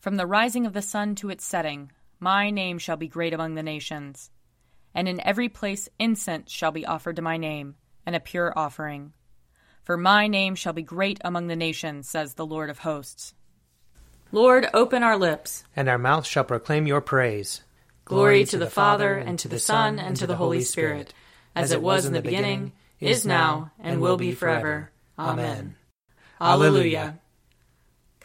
From the rising of the sun to its setting, my name shall be great among the nations. And in every place incense shall be offered to my name, and a pure offering. For my name shall be great among the nations, says the Lord of hosts. Lord, open our lips, and our mouth shall proclaim your praise. Glory to the Father, and to the Son, and to the Holy Spirit, as it was in the beginning, is now, and will be forever. Amen. Alleluia.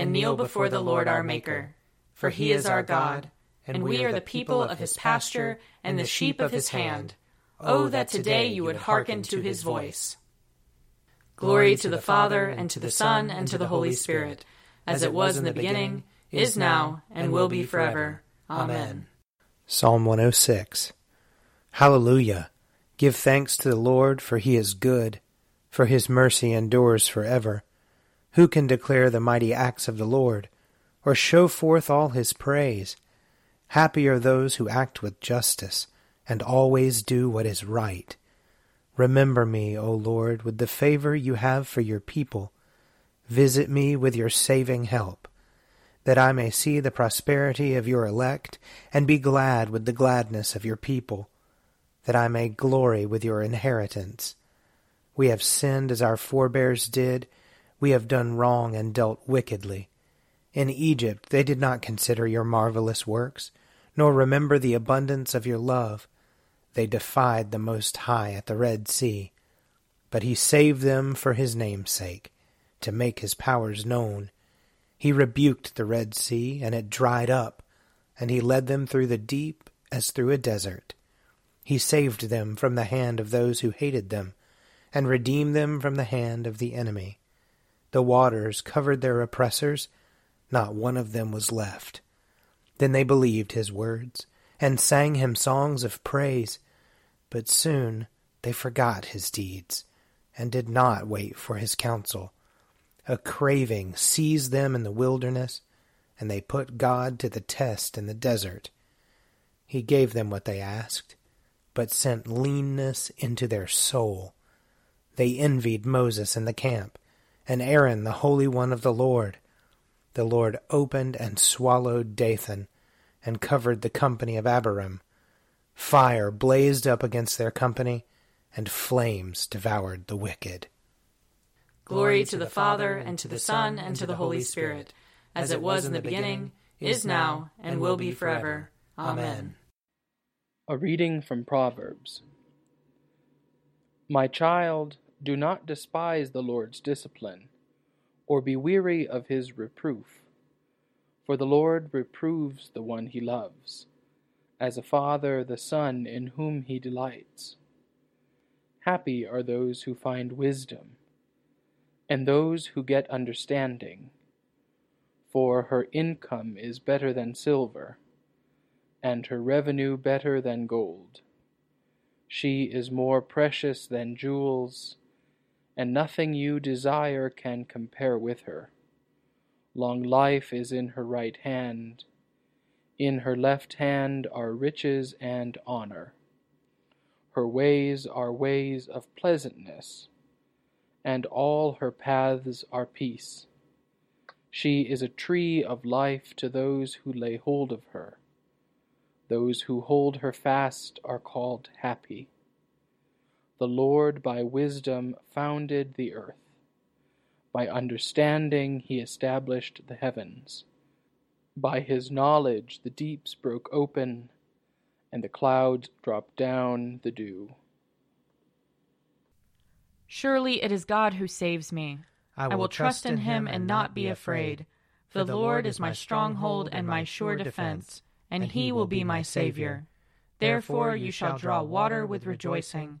and kneel before the Lord our Maker. For he is our God, and we are the people of his pasture and the sheep of his hand. Oh, that today you would hearken to his voice. Glory to the Father, and to the Son, and to the Holy Spirit, as it was in the beginning, is now, and will be forever. Amen. Psalm 106 Hallelujah! Give thanks to the Lord, for he is good, for his mercy endures forever. Who can declare the mighty acts of the Lord, or show forth all his praise? Happy are those who act with justice, and always do what is right. Remember me, O Lord, with the favor you have for your people. Visit me with your saving help that I may see the prosperity of your elect, and be glad with the gladness of your people, that I may glory with your inheritance. We have sinned as our forebears did, we have done wrong and dealt wickedly. In Egypt they did not consider your marvelous works, nor remember the abundance of your love. They defied the Most High at the Red Sea. But he saved them for his name's sake, to make his powers known. He rebuked the Red Sea, and it dried up, and he led them through the deep as through a desert. He saved them from the hand of those who hated them, and redeemed them from the hand of the enemy. The waters covered their oppressors, not one of them was left. Then they believed his words, and sang him songs of praise. But soon they forgot his deeds, and did not wait for his counsel. A craving seized them in the wilderness, and they put God to the test in the desert. He gave them what they asked, but sent leanness into their soul. They envied Moses in the camp, and Aaron the Holy One of the Lord. The Lord opened and swallowed Dathan, and covered the company of Abiram. Fire blazed up against their company, and flames devoured the wicked. Glory to the Father, and to the Son, and to the Holy Spirit, as it was in the beginning, is now, and will be forever. Amen. A reading from Proverbs My child, do not despise the Lord's discipline, or be weary of his reproof. For the Lord reproves the one he loves, as a father the son in whom he delights. Happy are those who find wisdom and those who get understanding. For her income is better than silver, and her revenue better than gold. She is more precious than jewels, and nothing you desire can compare with her. Long life is in her right hand. In her left hand are riches and honor. Her ways are ways of pleasantness and all her paths are peace. She is a tree of life to those who lay hold of her. Those who hold her fast are called happy. The Lord by wisdom founded the earth. By understanding he established the heavens. By his knowledge the deeps broke open, and the clouds dropped down the dew. Surely it is God who saves me. I will, I will trust in him and not be afraid. For the Lord is my stronghold and my sure defense, and he will be my Savior. Therefore you shall draw water with rejoicing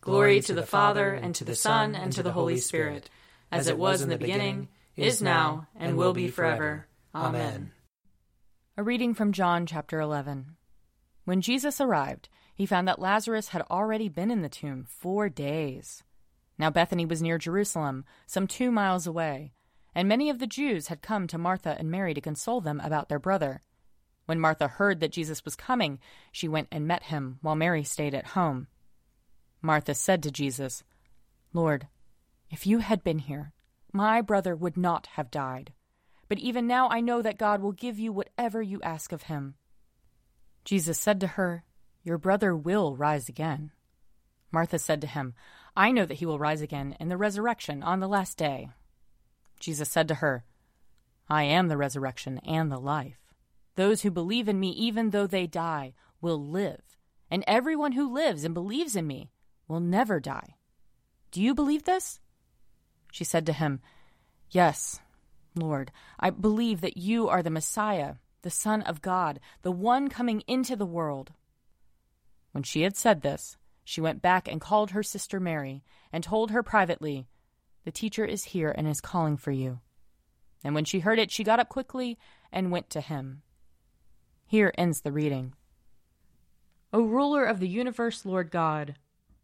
Glory to the Father, and to the Son, and to the Holy Spirit, as it was in the beginning, is now, and will be forever. Amen. A reading from John chapter 11. When Jesus arrived, he found that Lazarus had already been in the tomb four days. Now Bethany was near Jerusalem, some two miles away, and many of the Jews had come to Martha and Mary to console them about their brother. When Martha heard that Jesus was coming, she went and met him, while Mary stayed at home. Martha said to Jesus, Lord, if you had been here, my brother would not have died. But even now I know that God will give you whatever you ask of him. Jesus said to her, your brother will rise again. Martha said to him, I know that he will rise again in the resurrection on the last day. Jesus said to her, I am the resurrection and the life. Those who believe in me, even though they die, will live, and everyone who lives and believes in me will never die. Do you believe this? She said to him, Yes, Lord, I believe that you are the Messiah, the Son of God, the one coming into the world. When she had said this, she went back and called her sister Mary, and told her privately, The teacher is here and is calling for you. And when she heard it, she got up quickly and went to him. Here ends the reading. O ruler of the universe, Lord God,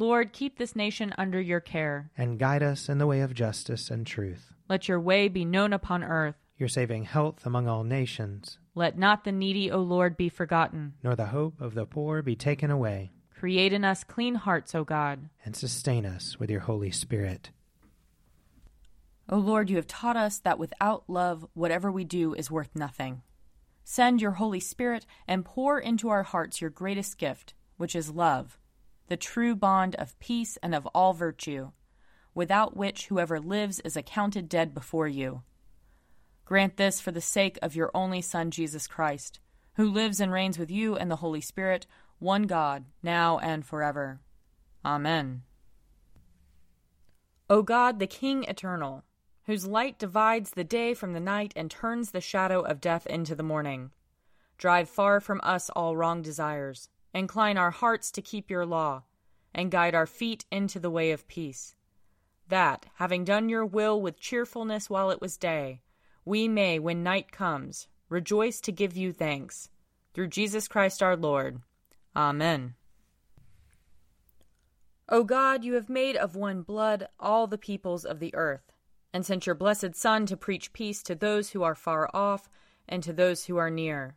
Lord, keep this nation under your care. And guide us in the way of justice and truth. Let your way be known upon earth. Your saving health among all nations. Let not the needy, O Lord, be forgotten. Nor the hope of the poor be taken away. Create in us clean hearts, O God. And sustain us with your Holy Spirit. O Lord, you have taught us that without love, whatever we do is worth nothing. Send your Holy Spirit and pour into our hearts your greatest gift, which is love, the true bond of peace and of all virtue, without which whoever lives is accounted dead before you. Grant this for the sake of your only Son, Jesus Christ, who lives and reigns with you and the Holy Spirit, one God, now and forever. Amen. O God, the King eternal, whose light divides the day from the night and turns the shadow of death into the morning, drive far from us all wrong desires, incline our hearts to keep your law, and guide our feet into the way of peace. That, having done your will with cheerfulness while it was day, we may, when night comes, rejoice to give you thanks. Through Jesus Christ our Lord. Amen. O God, you have made of one blood all the peoples of the earth, and sent your blessed Son to preach peace to those who are far off and to those who are near.